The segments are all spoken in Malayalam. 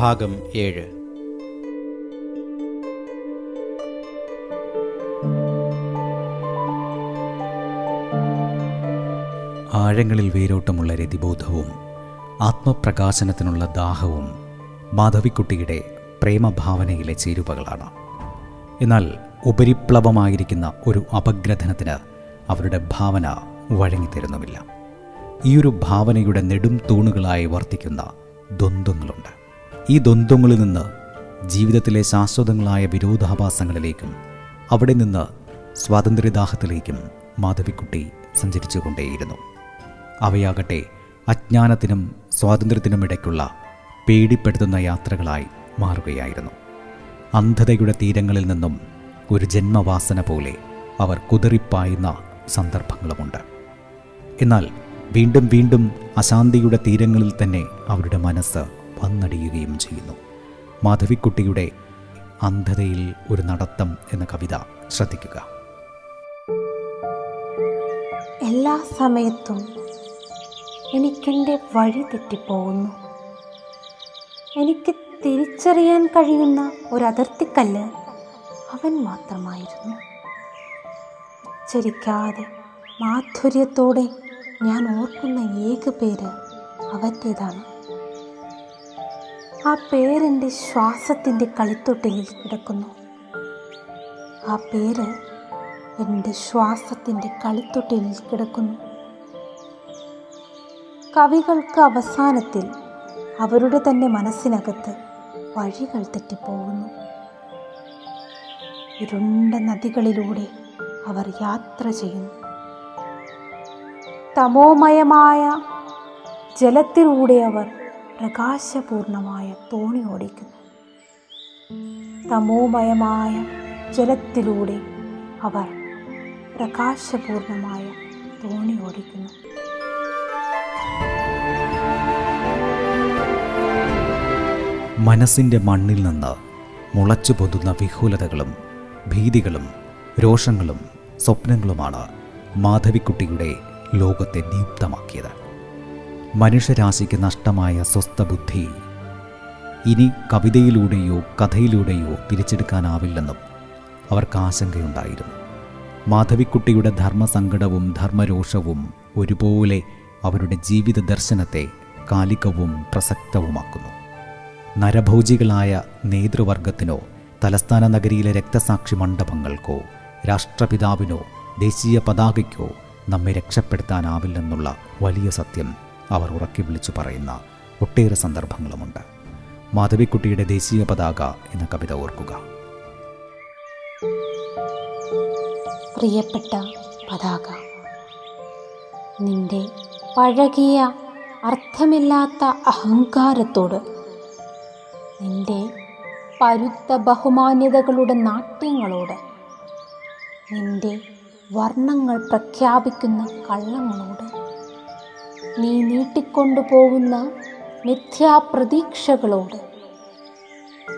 ഭാഗം ഏഴ്. ആഴങ്ങളിൽ വേരോട്ടമുള്ള രതിബോധവും ആത്മപ്രകാശനത്തിനുള്ള ദാഹവും മാധവിക്കുട്ടിയുടെ പ്രേമഭാവനയിലെ ചേരുവകളാണ്. എന്നാൽ ഉപരിപ്ലവമായിരിക്കുന്ന ഒരു അപഗ്രഥനത്തിന് അവരുടെ ഭാവന വഴങ്ങിത്തരുന്നുമില്ല. ഈയൊരു ഭാവനയുടെ നെടും തൂണുകളായി വർത്തിക്കുന്ന ദ്വന്ദ്ങ്ങളുണ്ട് ഈ ദ്വന്ദ്ങ്ങളിൽ നിന്ന് ജീവിതത്തിലെ ശാശ്വതങ്ങളായ വിരോധാഭാസങ്ങളിലേക്കും അവിടെ നിന്ന് സ്വാതന്ത്ര്യദാഹത്തിലേക്കും മാധവിക്കുട്ടി സഞ്ചരിച്ചുകൊണ്ടേയിരുന്നു. അവയാകട്ടെ അജ്ഞാനത്തിനും സ്വാതന്ത്ര്യത്തിനും ഇടയ്ക്കുള്ള പേടിപ്പെടുത്തുന്ന യാത്രകളായി മാറുകയായിരുന്നു. അന്ധതയുടെ തീരങ്ങളിൽ നിന്നും ഒരു ജന്മവാസന പോലെ അവർ കുതിറിപ്പായുന്ന സന്ദർഭങ്ങളുമുണ്ട്. എന്നാൽ വീണ്ടും വീണ്ടും അശാന്തിയുടെ തീരങ്ങളിൽ തന്നെ അവരുടെ മനസ്സ് വന്നടിയുകയും ചെയ്യുന്നു. മാധവിക്കുട്ടിയുടെ അന്ധതയിൽ ഒരു നടത്തം എന്ന കവിത ശ്രദ്ധിക്കുക. എല്ലാ സമയത്തും എനിക്കെന്റെ വഴി തെറ്റിപ്പോകുന്നു. എനിക്ക് തിരിച്ചറിയാൻ കഴിയുന്ന ഒരു അതിർത്തിക്കല്ല് അവൻ മാത്രമായിരുന്നു. ഉച്ചരിക്കാതെ മാധുര്യത്തോടെ ഞാൻ ഓർക്കുന്ന ഏക പേര് അവന്റേതാണ് ആ പേരെന്റെ ശ്വാസത്തിന്റെ കളിത്തൊട്ടിലിൽ കിടക്കുന്നു. ആ പേര് എന്റെ ശ്വാസത്തിന്റെ കളിത്തൊട്ടിലിൽ കിടക്കുന്നു. കവികൾക്ക് അവസാനത്തിൽ അവരുടെ തന്നെ മനസ്സിനകത്ത് വഴികൾ തെറ്റിപ്പോകുന്നു. ഇരുണ്ട നദികളിലൂടെ അവർ യാത്ര ചെയ്യുന്നു. തമോമയമായ ജലത്തിലൂടെ അവർ പ്രകാശപൂർണമായ തോണി ഓടിക്കുന്നു. തമോമയമായ ജലത്തിലൂടെ അവർ പ്രകാശപൂർണമായ തോണി ഓടിക്കുന്നു. മനസ്സിന്റെ മണ്ണിൽ നിന്ന് മുളച്ചു പൊതുന്ന വിഹുലതകളും ഭീതികളും രോഷങ്ങളും സ്വപ്നങ്ങളുമാണ് മാധവിക്കുട്ടിയുടെ ലോകത്തെ ദീപ്തമാക്കിയത് മനുഷ്യരാശിക്ക് നഷ്ടമായ സ്വസ്ഥബുദ്ധി. ഇനി കവിതയിലൂടെയോ കഥയിലൂടെയോ തിരിച്ചെടുക്കാനാവില്ലെന്നും അവർക്ക് ആശങ്കയുണ്ടായിരുന്നു. മാധവിക്കുട്ടിയുടെ ധർമ്മസങ്കടവും ധർമ്മരോഷവും ഒരുപോലെ അവരുടെ ജീവിത ദർശനത്തെ കാലികവും പ്രസക്തവുമാക്കുന്നു. നരഭോജികളായ നേതൃവർഗത്തിനോ തലസ്ഥാന നഗരിയിലെ രക്തസാക്ഷി മണ്ഡപങ്ങൾക്കോ രാഷ്ട്രപിതാവിനോ ദേശീയ പതാകയ്ക്കോ നമ്മെ രക്ഷപ്പെടുത്താനാവില്ലെന്നുള്ള വലിയ സത്യം അവർ ഉറക്കി വിളിച്ചു പറയുന്ന ഒട്ടേറെ സന്ദർഭങ്ങളുമുണ്ട്. മാധവിക്കുട്ടിയുടെ ദേശീയ പതാക എന്ന കവിത ഓർക്കുക. പ്രിയപ്പെട്ട പതാക നിന്റെ പഴകിയ അർത്ഥമില്ലാത്ത അഹങ്കാരത്തോട് നിന്റെ പരുത്ത ബഹുമാന്യതകളുടെ നാട്യങ്ങളോട് നിന്റെ വർണങ്ങൾ പ്രഖ്യാപിക്കുന്ന കള്ളങ്ങളോട് നീ നീട്ടിക്കൊണ്ടുപോകുന്ന മിഥ്യാപ്രതീക്ഷകളോട്.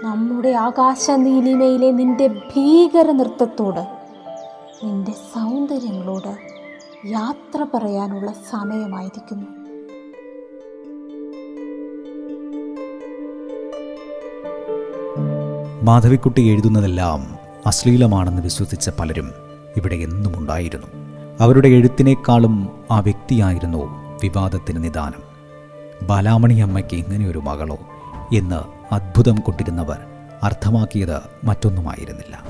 നമ്മുടെ ആകാശനീലിമയിലെ നിന്റെ ഭീകര നൃത്തത്തോട് നിന്റെ സൗന്ദര്യങ്ങളോട് യാത്ര പറയാനുള്ള സമയമായിരിക്കുന്നു. മാധവിക്കുട്ടി എഴുതുന്നതെല്ലാം അശ്ലീലമാണെന്ന് വിശ്വസിച്ച പലരും ഇവിടെ എന്നുമുണ്ടായിരുന്നു. അവരുടെ എഴുത്തിനേക്കാളും ആ വ്യക്തിയായിരുന്നു വിവാദത്തിന് നിദാനം. ബാലാമണി അമ്മയ്ക്ക് ഇങ്ങനെയൊരു മകളോ എന്ന് അത്ഭുതം കൊണ്ടിരുന്നവർ അർത്ഥമാക്കിയത് മറ്റൊന്നുമായിരുന്നില്ല.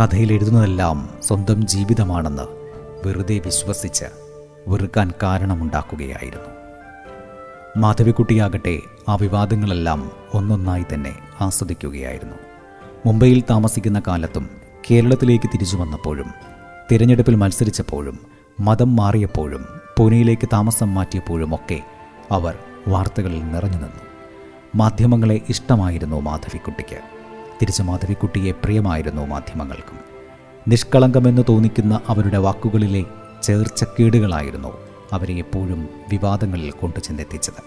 കഥയിൽ എഴുതുന്നതെല്ലാം സ്വന്തം ജീവിതമാണെന്ന് വെറുതെ വിശ്വസിച്ച് വെറുക്കാൻ കാരണമുണ്ടാക്കുകയായിരുന്നു. മാധവിക്കുട്ടിയാകട്ടെ ആ വിവാദങ്ങളെല്ലാം ഒന്നൊന്നായി തന്നെ ആസ്വദിക്കുകയായിരുന്നു. മുംബൈയിൽ താമസിക്കുന്ന കാലത്തും കേരളത്തിലേക്ക് തിരിച്ചു വന്നപ്പോഴും തിരഞ്ഞെടുപ്പിൽ മത്സരിച്ചപ്പോഴും മതം മാറിയപ്പോഴും പൂനെയിലേക്ക് താമസം മാറ്റിയപ്പോഴുമൊക്കെ അവർ വാർത്തകളിൽ നിറഞ്ഞു നിന്നു. മാധ്യമങ്ങളെ ഇഷ്ടമായിരുന്നു മാധവിക്കുട്ടിക്ക്. തിരിച്ച് മാധവിക്കുട്ടിയെ പ്രിയമായിരുന്നു മാധ്യമങ്ങൾക്കും. നിഷ്കളങ്കമെന്ന് തോന്നിക്കുന്ന അവരുടെ വാക്കുകളിലെ ചേർച്ചക്കേടുകളായിരുന്നു അവരെ എപ്പോഴും വിവാദങ്ങളിൽ കൊണ്ടു ചെന്നെത്തിച്ചത്.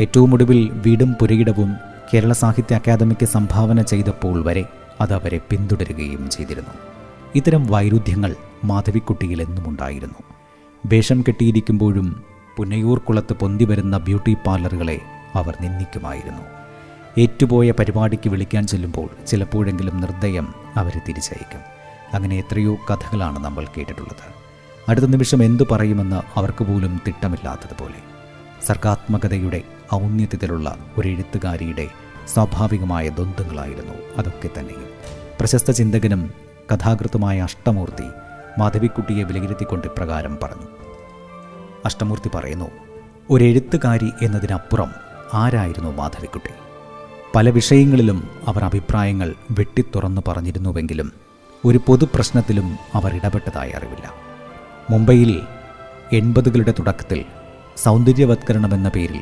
ഏറ്റവും ഒടുവിൽ വീടും പുരയിടവും കേരള സാഹിത്യ അക്കാദമിക്ക് സംഭാവന ചെയ്തപ്പോൾ വരെ അത് അവരെ പിന്തുടരുകയും ചെയ്തിരുന്നു. ഇത്തരം വൈരുദ്ധ്യങ്ങൾ മാധവിക്കുട്ടിയിൽ എന്നുമുണ്ടായിരുന്നു. വേഷം കെട്ടിയിരിക്കുമ്പോഴും പുന്നയൂർക്കുളത്ത് പൊന്തി വരുന്ന ബ്യൂട്ടി പാർലറുകളെ അവർ നിന്ദിക്കുമായിരുന്നു. ഏറ്റുപോയ പരിപാടിക്ക് വിളിക്കാൻ ചെല്ലുമ്പോൾ ചിലപ്പോഴെങ്കിലും നിർദ്ദയം അവരെ തിരിച്ചയക്കും. അങ്ങനെ എത്രയോ കഥകളാണ് നമ്മൾ കേട്ടിട്ടുള്ളത്. അടുത്ത നിമിഷം എന്തു പറയുമെന്ന് അവർക്ക് പോലും തിട്ടമില്ലാത്തതുപോലെ. സർഗാത്മകതയുടെ ഔന്നത്യത്തിലുള്ള ഒരു എഴുത്തുകാരിയുടെ സ്വാഭാവികമായ ദ്വന്ദ്ങ്ങളായിരുന്നു അതൊക്കെ തന്നെയും. പ്രശസ്ത ചിന്തകനും കഥാകൃത്തുമായ അഷ്ടമൂർത്തി മാധവിക്കുട്ടിയെ വിലയിരുത്തിക്കൊണ്ട് ഇപ്രകാരം പറഞ്ഞു. അഷ്ടമൂർത്തി പറയുന്നു ഒരെഴുത്തുകാരി എന്നതിനപ്പുറം ആരായിരുന്നു മാധവിക്കുട്ടി? പല വിഷയങ്ങളിലും അവർ അഭിപ്രായങ്ങൾ വെട്ടിത്തുറന്നു പറഞ്ഞിരുന്നുവെങ്കിലും ഒരു പൊതുപ്രശ്നത്തിലും അവർ ഇടപെട്ടതായി അറിവില്ല. മുംബൈയിൽ എൺപതുകളുടെ തുടക്കത്തിൽ സൗന്ദര്യവത്കരണമെന്ന പേരിൽ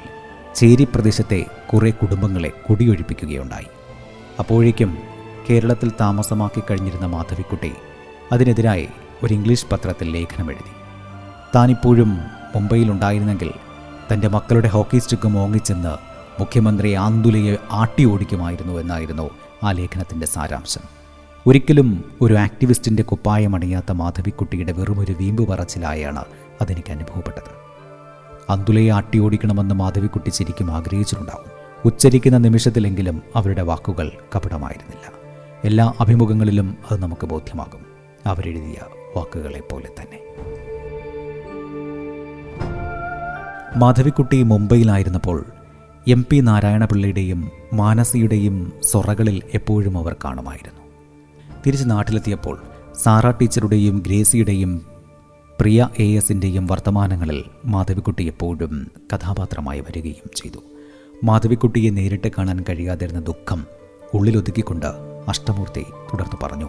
ചേരി പ്രദേശത്തെ കുറേ കുടുംബങ്ങളെ കുടിയൊഴിപ്പിക്കുകയുണ്ടായി. അപ്പോഴേക്കും കേരളത്തിൽ താമസമാക്കി കഴിഞ്ഞിരുന്ന മാധവിക്കുട്ടി അതിനെതിരായി ഒരു ഇംഗ്ലീഷ് പത്രത്തിൽ ലേഖനം എഴുതി താനിപ്പോഴും മുംബൈയിലുണ്ടായിരുന്നെങ്കിൽ തന്റെ മക്കളുടെ ഹോക്കി സ്റ്റിക്ക് മോങ്ങിച്ചെന്ന് മുഖ്യമന്ത്രി ആന്തുലയെ ആട്ടി ഓടിക്കുമായിരുന്നു എന്നായിരുന്നു ആ ലേഖനത്തിന്റെ സാരാംശം. ഒരിക്കലും ഒരു ആക്ടിവിസ്റ്റിന്റെ കുപ്പായമണിയാത്ത മാധവിക്കുട്ടിയുടെ വെറുമൊരു വീമ്പ് പറച്ചിലായാണ് അതെനിക്ക് അനുഭവപ്പെട്ടത്. അന്തുലയെ ആട്ടിയോടിക്കണമെന്ന് മാധവിക്കുട്ടി ശരിക്കും ആഗ്രഹിച്ചിട്ടുണ്ടാവും. ഉച്ചരിക്കുന്ന നിമിഷത്തിലെങ്കിലും അവരുടെ വാക്കുകൾ കപടമായിരുന്നില്ല. എല്ലാ അഭിമുഖങ്ങളിലും അത് നമുക്ക് ബോധ്യമാകും. അവരെഴുതിയ വാക്കുകളെ പോലെ തന്നെ. മാധവിക്കുട്ടി മുംബൈയിലായിരുന്നപ്പോൾ എം പി നാരായണപിള്ളയുടെയും മാനസിയുടെയും സൊറകളിൽ എപ്പോഴും അവർ കാണുമായിരുന്നു. തിരിച്ച് നാട്ടിലെത്തിയപ്പോൾ സാറ ടീച്ചറുടെയും ഗ്രേസിയുടെയും പ്രിയ എ എസിന്റെയും വർത്തമാനങ്ങളിൽ മാധവിക്കുട്ടി എപ്പോഴും കഥാപാത്രമായി വരികയും ചെയ്തു. മാധവിക്കുട്ടിയെ നേരിട്ട് കാണാൻ കഴിയാതിരുന്ന ദുഃഖം ഉള്ളിലൊതുക്കിക്കൊണ്ട് അഷ്ടമൂർത്തി തുടർന്ന് പറഞ്ഞു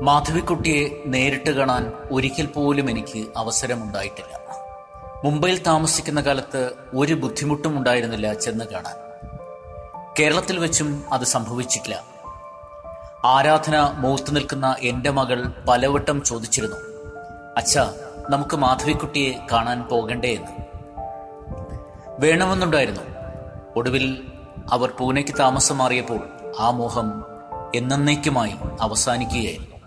മാധവിക്കുട്ടിയെ നേരിട്ട് കാണാൻ ഒരിക്കൽ പോലും എനിക്ക് അവസരമുണ്ടായിട്ടില്ല. മുംബൈയിൽ താമസിക്കുന്ന കാലത്ത് ഒരു ബുദ്ധിമുട്ടും ഉണ്ടായിരുന്നില്ല ചെന്ന് കാണാൻ. കേരളത്തിൽ വെച്ചും അത് സംഭവിച്ചിട്ടില്ല. ആരാധന മൂത്തു നിൽക്കുന്ന എന്റെ മകൾ പലവട്ടം ചോദിച്ചിരുന്നു അച്ഛ നമുക്ക് മാധവിക്കുട്ടിയെ കാണാൻ പോകണ്ടേ എന്ന്? വേണമെന്നുണ്ടായിരുന്നു. ഒടുവിൽ അവർ പൂനെക്ക് താമസം മാറിയപ്പോൾ ആ മോഹം എന്നേക്കുമായി അവസാനിക്കുകയായിരുന്നു.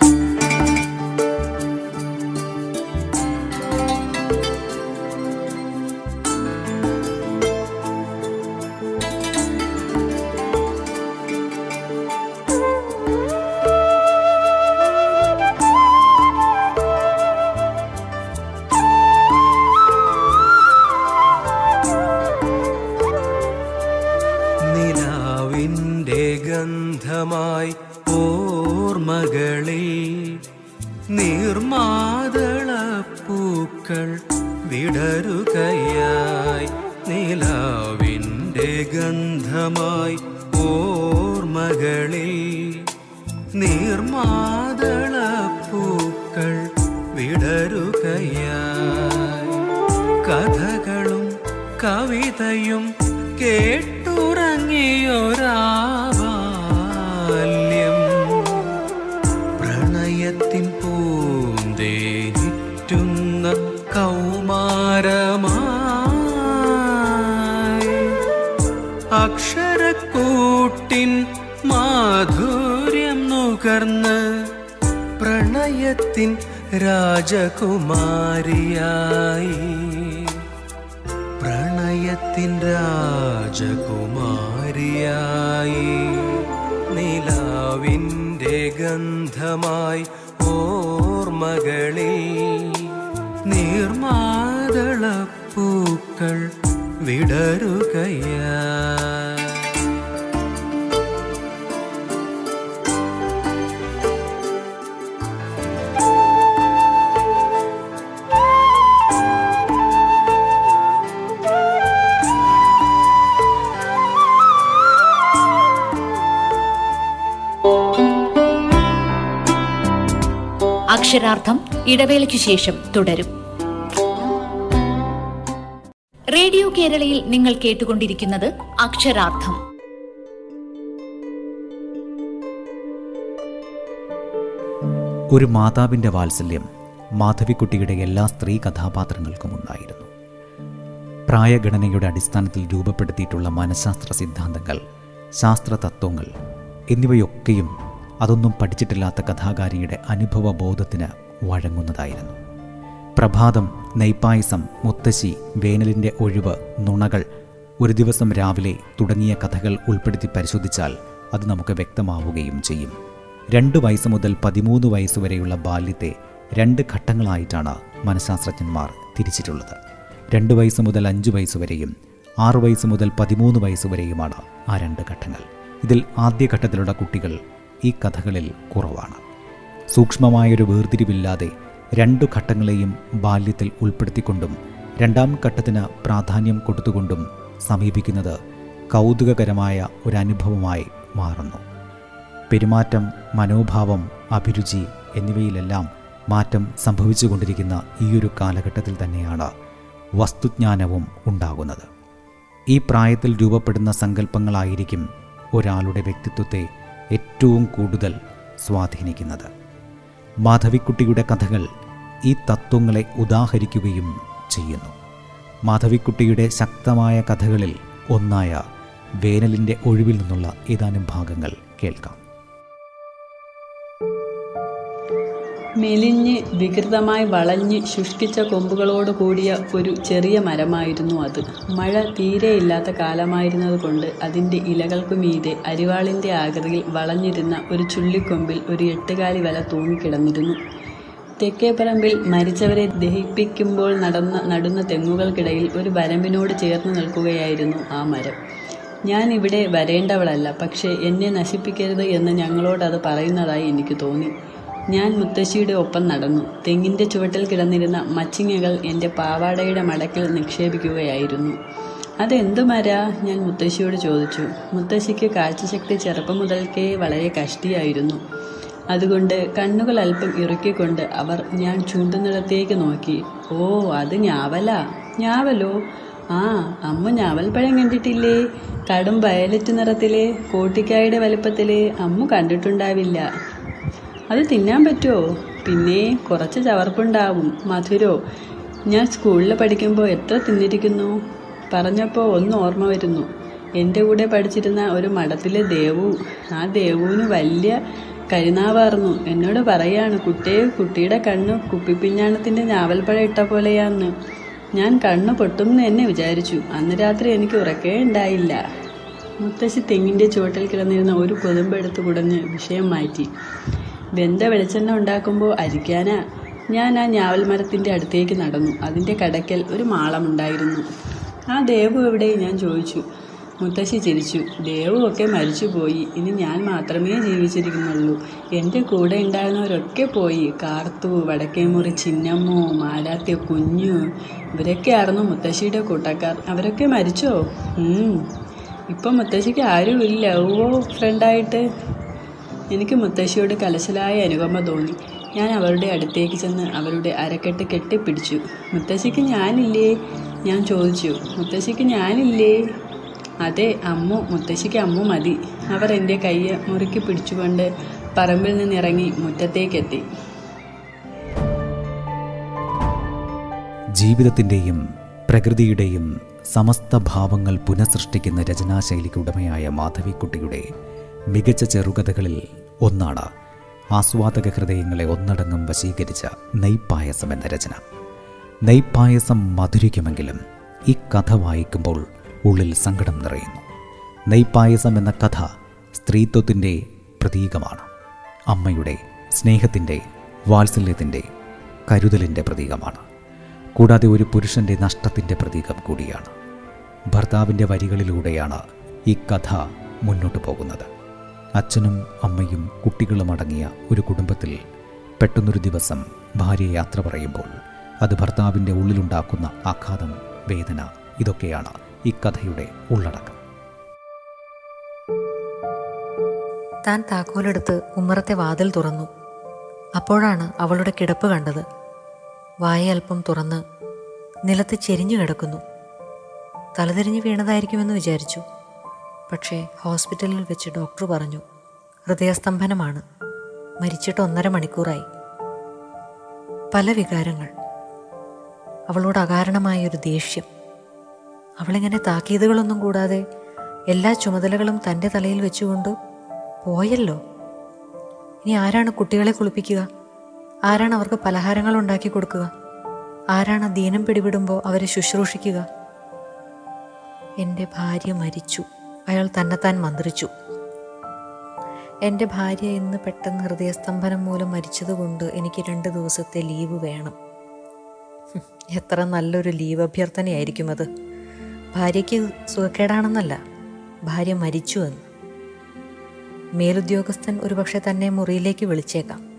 ഓർമ്മകളിൽ നീർമാതളപ്പൂക്കൾ വിടരുകയായി നിലാവിന്റെ ഗന്ധമായി ഓർമകളെ നീർമാതള പൂക്കൾ വിടരുകയായി കഥകളും കവിതയും കേട്ടുറങ്ങിയൊരാബാല്യം പ്രണയത്തിൻ രാജകുമാരിയായി. പ്രണയത്തിൻ രാജകുമാരിയായി. നിലാവിന്റെ ഗന്ധമായി ഓർമ്മകളിൽ നീർമാതളപ്പൂക്കൾ വിടരുകയാ. അക്ഷരാർത്ഥം ഇടവേളയ്ക്ക് ശേഷം തുടരും. റേഡിയോ കേരളയിൽ നിങ്ങൾ കേട്ടുകൊണ്ടിരിക്കുന്നത് അക്ഷരാർത്ഥം. ഒരു മാതാവിന്റെ വാത്സല്യം മാധവിക്കുട്ടിയുടെ എല്ലാ സ്ത്രീ കഥാപാത്രങ്ങൾക്കും ഉണ്ടായിരുന്നു പ്രായഘടനയുടെ അടിസ്ഥാനത്തിൽ രൂപപ്പെടുത്തിയിട്ടുള്ള മനഃശാസ്ത്ര സിദ്ധാന്തങ്ങൾ ശാസ്ത്ര തത്വങ്ങൾ എന്നിവയൊക്കെയും അതൊന്നും പഠിച്ചിട്ടില്ലാത്ത കഥാകാരിയുടെ അനുഭവ ബോധത്തിന് വഴങ്ങുന്നതായിരുന്നു. പ്രഭാതം നെയ്പായസം മുത്തശ്ശി വേനലിന്റെ ഒഴിവ് നുണകൾ ഒരു ദിവസം രാവിലെ തുടങ്ങിയ കഥകൾ ഉൾപ്പെടുത്തി പരിശോധിച്ചാൽ അത് നമുക്ക് വ്യക്തമാവുകയും ചെയ്യും. രണ്ട് വയസ്സ് മുതൽ പതിമൂന്ന് വയസ്സ് വരെയുള്ള ബാല്യത്തെ രണ്ട് ഘട്ടങ്ങളായിട്ടാണ് മനഃശാസ്ത്രജ്ഞന്മാർ തിരിച്ചിട്ടുള്ളത്. രണ്ട് വയസ്സ് മുതൽ അഞ്ച് വയസ്സ് വരെയും ആറ് വയസ്സ് മുതൽ പതിമൂന്ന് വയസ്സ് വരെയുമാണ് ആ രണ്ട് ഘട്ടങ്ങൾ. ഇതിൽ ആദ്യ ഘട്ടത്തിലുള്ള കുട്ടികൾ ഈ കഥകളിൽ കുറവാണ്. സൂക്ഷ്മമായൊരു വേർതിരിവില്ലാതെ രണ്ടു ഘട്ടങ്ങളെയും ബാല്യത്തിൽ ഉൾപ്പെടുത്തിക്കൊണ്ടും രണ്ടാം ഘട്ടത്തിന് പ്രാധാന്യം കൊടുത്തുകൊണ്ടും സമീപിക്കുന്നത് കൗതുകകരമായ ഒരു അനുഭവമായി മാറുന്നു. പെരുമാറ്റം മനോഭാവം അഭിരുചി എന്നിവയിലെല്ലാം മാറ്റം സംഭവിച്ചുകൊണ്ടിരിക്കുന്ന ഈയൊരു കാലഘട്ടത്തിൽ തന്നെയാണ് വസ്തുജ്ഞാനവും ഉണ്ടാകുന്നത്. ഈ പ്രായത്തിൽ രൂപപ്പെടുന്ന സങ്കല്പങ്ങളായിരിക്കും ഒരാളുടെ വ്യക്തിത്വത്തെ ഏറ്റവും കൂടുതൽ സ്വാധീനിക്കുന്നത്. മാധവിക്കുട്ടിയുടെ കഥകൾ ഈ തത്വങ്ങളെ ഉദാഹരിക്കുകയും ചെയ്യുന്നു. മാധവിക്കുട്ടിയുടെ ശക്തമായ കഥകളിൽ ഒന്നായ വേനലിന്റെ ഒഴിവിൽ നിന്നുള്ള ഏതാനും ഭാഗങ്ങൾ കേൾക്കാം. മെലിഞ്ഞ് വികൃതമായി വളഞ്ഞ് ശുഷ്കിച്ച കൊമ്പുകളോട് കൂടിയ ഒരു ചെറിയ മരമായിരുന്നു അത്. മഴ തീരെയില്ലാത്ത കാലമായിരുന്നതുകൊണ്ട് അതിന്റെ ഇലകൾക്കു മീതെ അരിവാളിന്റെ ആകൃതിയിൽ വളഞ്ഞിരുന്ന ഒരു ചുള്ളിക്കൊമ്പിൽ ഒരു എട്ടുകാലി വല തൂങ്ങിക്കിടന്നിരുന്നു. തെക്കേപ്പറമ്പിൽ മരിച്ചവരെ ദഹിപ്പിക്കുമ്പോൾ നടന്ന നടുന്ന തെങ്ങുകൾക്കിടയിൽ ഒരു വരമ്പിനോട് ചേർന്ന് നിൽക്കുകയായിരുന്നു ആ മരം. ഞാൻ ഇവിടെ വരേണ്ടവളല്ല പക്ഷേ എന്നെ നശിപ്പിക്കരുത് എന്ന് ഞങ്ങളോട് അത് പറയുന്നതായി എനിക്ക് തോന്നി. ഞാൻ മുത്തശ്ശിയുടെ ഒപ്പം നടന്നു. തെങ്ങിന്റെ ചുവട്ടിൽ കിടന്നിരുന്ന മച്ചിങ്ങകൾ എന്റെ പാവാടയുടെ മടക്കിൽ നിക്ഷേപിക്കുകയായിരുന്നു. അതെന്തു മരാ? ഞാൻ മുത്തശ്ശിയോട് ചോദിച്ചു. മുത്തശ്ശിക്ക് കാഴ്ചശക്തി ചെറുപ്പം മുതൽക്കേ വളരെ കഷ്ടിയായിരുന്നു. അതുകൊണ്ട് കണ്ണുകൾ അല്പം ഇറുക്കിക്കൊണ്ട് അവർ ഞാൻ ചൂണ്ടുന്നിടത്തേക്ക് നോക്കി. ഓ അത് ഞാവല. ഞാവലോ? ആ അമ്മ ഞാവൽപ്പഴം കണ്ടിട്ടില്ലേ? കടും വയലറ്റ് നിറത്തിലെ കോട്ടിക്കായുടെ വലുപ്പത്തിലെ അമ്മ കണ്ടിട്ടുണ്ടാവില്ല. അത് തിന്നാൻ പറ്റുമോ പിന്നെ കുറച്ച് ചവർപ്പുണ്ടാവും. മധുരോ ഞാൻ സ്കൂളിൽ പഠിക്കുമ്പോൾ എത്ര തിന്നിരിക്കുന്നു? പറഞ്ഞപ്പോൾ ഒന്ന് ഓർമ്മ വരുന്നു. എന്റെ കൂടെ പഠിച്ചിരുന്ന ഒരു മഠത്തിലെ ദേവു ആ ദേവുവിന് വലിയ കരുനാവാർന്നു. എന്നോട് പറയാണ് കുട്ടിയെ കുട്ടിയുടെ കണ്ണ് കുപ്പിപ്പിഞ്ഞാണത്തിന്റെ ഞാവൽപ്പഴ ഇട്ട പോലെയാന്ന്. ഞാൻ കണ്ണ് പൊട്ടുമെന്ന് എന്നെ വിചാരിച്ചു. അന്ന് രാത്രി എനിക്ക് ഉറക്കേ ഉണ്ടായില്ല. മുത്തശ്ശി തെങ്ങിന്റെ ചുവട്ടിൽ കിടന്നിരുന്ന ഒരു കൊതുമ്പെടുത്ത് കുടഞ്ഞ് വിഷയം മാറ്റി. വെന്ത വെളിച്ചെണ്ണ ഉണ്ടാക്കുമ്പോൾ അരിക്കാനാ. ഞാൻ ആ ഞാവൽ മരത്തിന്റെ അടുത്തേക്ക് നടന്നു. അതിന്റെ കടക്കൽ ഒരു മാളമുണ്ടായിരുന്നു ആ ദേവു എവിടെ? ഞാൻ ചോദിച്ചു. മുത്തശ്ശി ചിരിച്ചു. ദേവുമൊക്കെ മരിച്ചുപോയി. ഇനി ഞാൻ മാത്രമേ ജീവിച്ചിരിക്കുന്നുള്ളൂ. എന്റെ കൂടെ ഉണ്ടായിരുന്നവരൊക്കെ പോയി. കാർത്തു വടക്കേമുറി ചിന്നമ്മോ മാരാത്യ കുഞ്ഞു. ഇവരൊക്കെയായിരുന്നു മുത്തശ്ശിയുടെ കൂട്ടക്കാർ. അവരൊക്കെ മരിച്ചോ. ഇപ്പം മുത്തശ്ശിക്ക് ആരുമില്ല. ഓ ഫ്രണ്ടായിട്ട് എനിക്ക് മുത്തശ്ശിയോട് കലശലായ അനുപമ തോന്നി. ഞാൻ അവരുടെ അടുത്തേക്ക് ചെന്ന് അവരുടെ അരക്കെട്ട് കെട്ടിപ്പിടിച്ചു. മുത്തശ്ശിക്ക് ഞാനില്ലേ? ഞാൻ ചോദിച്ചു. മുത്തശ്ശിക്ക് ഞാനില്ലേ? അതെ അമ്മു മുത്തശ്ശിക്ക് അമ്മു മതി. അവർ എന്റെ കയ്യെ മുറുക്കി പിടിച്ചുകൊണ്ട് പറമ്പിൽ നിന്നിറങ്ങി മുറ്റത്തേക്കെത്തി. ജീവിതത്തിന്റെയും പ്രകൃതിയുടെയും സമസ്ത ഭാവങ്ങൾ പുനഃസൃഷ്ടിക്കുന്ന രചനാശൈലിക്ക് ഉടമയായ മാധവിക്കുട്ടിയുടെ മികച്ച ചെറുകഥകളിൽ ഒന്നാണ്. ആസ്വാദക ഹൃദയങ്ങളെ ഒന്നടങ്കം വശീകരിച്ച നെയ്പായസം എന്ന രചന. നെയ്പായസം മധുരിക്കുമെങ്കിലും ഈ കഥ വായിക്കുമ്പോൾ ഉള്ളിൽ സങ്കടം നിറയുന്നു. നെയ്പായസം എന്ന കഥ സ്ത്രീത്വത്തിന്റെ പ്രതീകമാണ്. അമ്മയുടെ സ്നേഹത്തിന്റെ വാത്സല്യത്തിന്റെ കരുതലിന്റെ പ്രതീകമാണ്. കൂടാതെ ഒരു പുരുഷന്റെ നഷ്ടത്തിന്റെ പ്രതീകം കൂടിയാണ്. ഭർത്താവിന്റെ വരികളിലൂടെയാണ് ഈ കഥ മുന്നോട്ട് പോകുന്നത്. അച്ഛനും അമ്മയും കുട്ടികളും അടങ്ങിയ ഒരു കുടുംബത്തിൽ പെട്ടെന്നൊരു ദിവസം ഭാര്യ യാത്ര പറയുമ്പോൾ അത് ഭർത്താവിന്റെ ഉള്ളിലുണ്ടാക്കുന്ന ആഘാതം വേദന ഇതൊക്കെയാണ് ഈ കഥയുടെ ഉള്ളടക്കം. താൻ താക്കോലെടുത്ത് ഉമ്മറത്തെ വാതിൽ തുറന്നു. അപ്പോഴാണ് അവളുടെ കിടപ്പ് കണ്ടത്. വായ അല്പം തുറന്ന് നിലത്ത് ചെരിഞ്ഞു കിടക്കുന്നു. തലതിരിഞ്ഞ് വീണതായിരിക്കുമെന്ന് വിചാരിച്ചു. പക്ഷേ ഹോസ്പിറ്റലിൽ വെച്ച് ഡോക്ടർ പറഞ്ഞു ഹൃദയസ്തംഭനമാണ്. മരിച്ചിട്ട് ഒന്നര മണിക്കൂറായി. പല വികാരങ്ങൾ. അവളോട് അകാരണമായൊരു ദേഷ്യം. അവളിങ്ങനെ താക്കീതുകളൊന്നും കൂടാതെ എല്ലാ ചുമതലകളും തന്റെ തലയിൽ വെച്ചുകൊണ്ട് പോയല്ലോ. ഇനി ആരാണ് കുട്ടികളെ കുളിപ്പിക്കുക? ആരാണ് അവർക്ക് പലഹാരങ്ങൾ ഉണ്ടാക്കി കൊടുക്കുക? ആരാണ് ദീനം പിടിപെടുമ്പോൾ അവരെ ശുശ്രൂഷിക്കുക? എന്റെ ഭാര്യ മരിച്ചു. അയാൾ തന്നെത്താൻ മന്ത്രിച്ചു. എന്റെ ഭാര്യ ഇന്ന് പെട്ടെന്ന് ഹൃദയസ്തംഭനം മൂലം മരിച്ചതുകൊണ്ട് എനിക്ക് രണ്ട് ദിവസത്തെ ലീവ് വേണം. എത്ര നല്ലൊരു ലീവ് അഭ്യർത്ഥനയായിരിക്കും അത്. ഭാര്യയ്ക്ക് സുഖക്കേടാണെന്നല്ല ഭാര്യ മരിച്ചു എന്ന്. മേലുദ്യോഗസ്ഥൻ ഒരുപക്ഷെ തന്നെ മുറിയിലേക്ക് വിളിച്ചേക്കാം.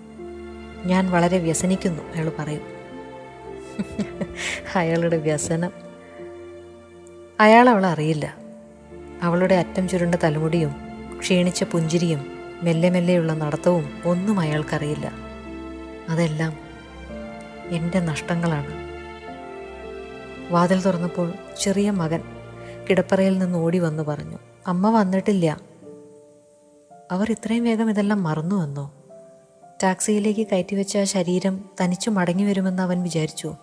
ഞാൻ വളരെ വ്യസനിക്കുന്നു അയാൾ പറയും. അയാളുടെ വ്യസനം. അയാൾ അറിയില്ല. അവളുടെ അറ്റം ചുരുണ്ട തലമുടിയും ക്ഷീണിച്ച പുഞ്ചിരിയും മെല്ലെ മെല്ലെയുള്ള നടത്തവും ഒന്നും അയാൾക്കറിയില്ല. അതെല്ലാം എന്റെ നഷ്ടങ്ങളാണ്. വാതിൽ തുറന്നപ്പോൾ ചെറിയ മകൻ കിടപ്പറയിൽ നിന്ന് ഓടി വന്നു പറഞ്ഞു അമ്മ വന്നിട്ടില്ല. അവർ ഇത്രയും വേഗം ഇതെല്ലാം മറന്നു വന്നോ? ടാക്സിയിലേക്ക് കയറ്റിവെച്ച വെച്ച ശരീരം തനിച്ചു മടങ്ങി വരുമെന്ന് അവൻ വിചാരിച്ചു.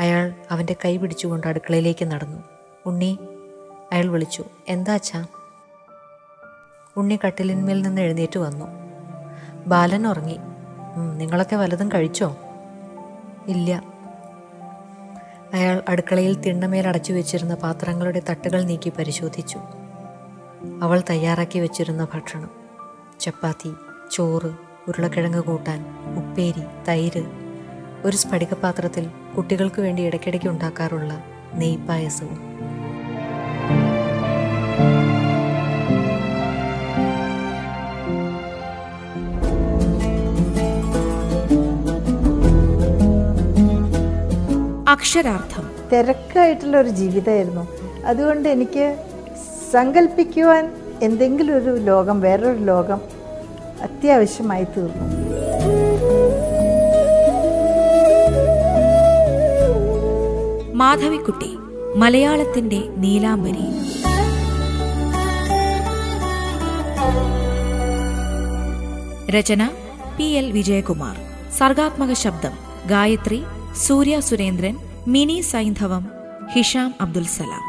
അയാൾ അവന്റെ കൈ പിടിച്ചുകൊണ്ട് അടുക്കളയിലേക്ക് നടന്നു. ഉണ്ണി അയാൾ വിളിച്ചു എന്താ അച്ഛാ? ഉണ്ണി കട്ടിലിന്മേൽ നിന്ന് എഴുന്നേറ്റ് വന്നു. ബാലൻ ഉറങ്ങി "ഉം, നിങ്ങളൊക്കെ വലതും കഴിച്ചോ? ഇല്ല. അയാൾ അടുക്കളയിൽ തിണ്ണമേൽ അടച്ചു വെച്ചിരുന്ന പാത്രങ്ങളുടെ തട്ടുകൾ നീക്കി പരിശോധിച്ചു. അവൾ തയ്യാറാക്കി വെച്ചിരുന്ന ഭക്ഷണം ചപ്പാത്തി ചോറ് ഉരുളക്കിഴങ്ങ് കൂട്ടാൻ ഉപ്പേരി തൈര് ഒരു സ്ഫടികപാത്രത്തിൽ കുട്ടികൾക്ക് വേണ്ടി ഇടയ്ക്കിടയ്ക്ക് ഉണ്ടാക്കാറുള്ള നെയ്പായസവും. അക്ഷരാർത്ഥം. തിരക്കായിട്ടുള്ള ഒരു ജീവിതമായിരുന്നു. അതുകൊണ്ട് എനിക്ക് സങ്കല്പിക്കുവാൻ എന്തെങ്കിലും ഒരു ലോകം വേറൊരു ലോകം അത്യാവശ്യമായി തീർന്നു. മാധവിക്കുട്ടി മലയാളത്തിന്റെ നീലാംബരി. രചന പി എൽ വിജയകുമാർ. സർഗാത്മക ശബ്ദം ഗായത്രി സൂര്യ സുരേന്ദ്രൻ മിനി സൈന്ധവം ഹിഷാം അബ്ദുൽ സലാം.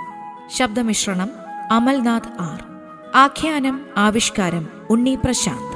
ശബ്ദമിശ്രണം അമൽനാഥ് ആർ. ആഖ്യാനം ആവിഷ്കാരം ഉണ്ണി പ്രശാന്ത്.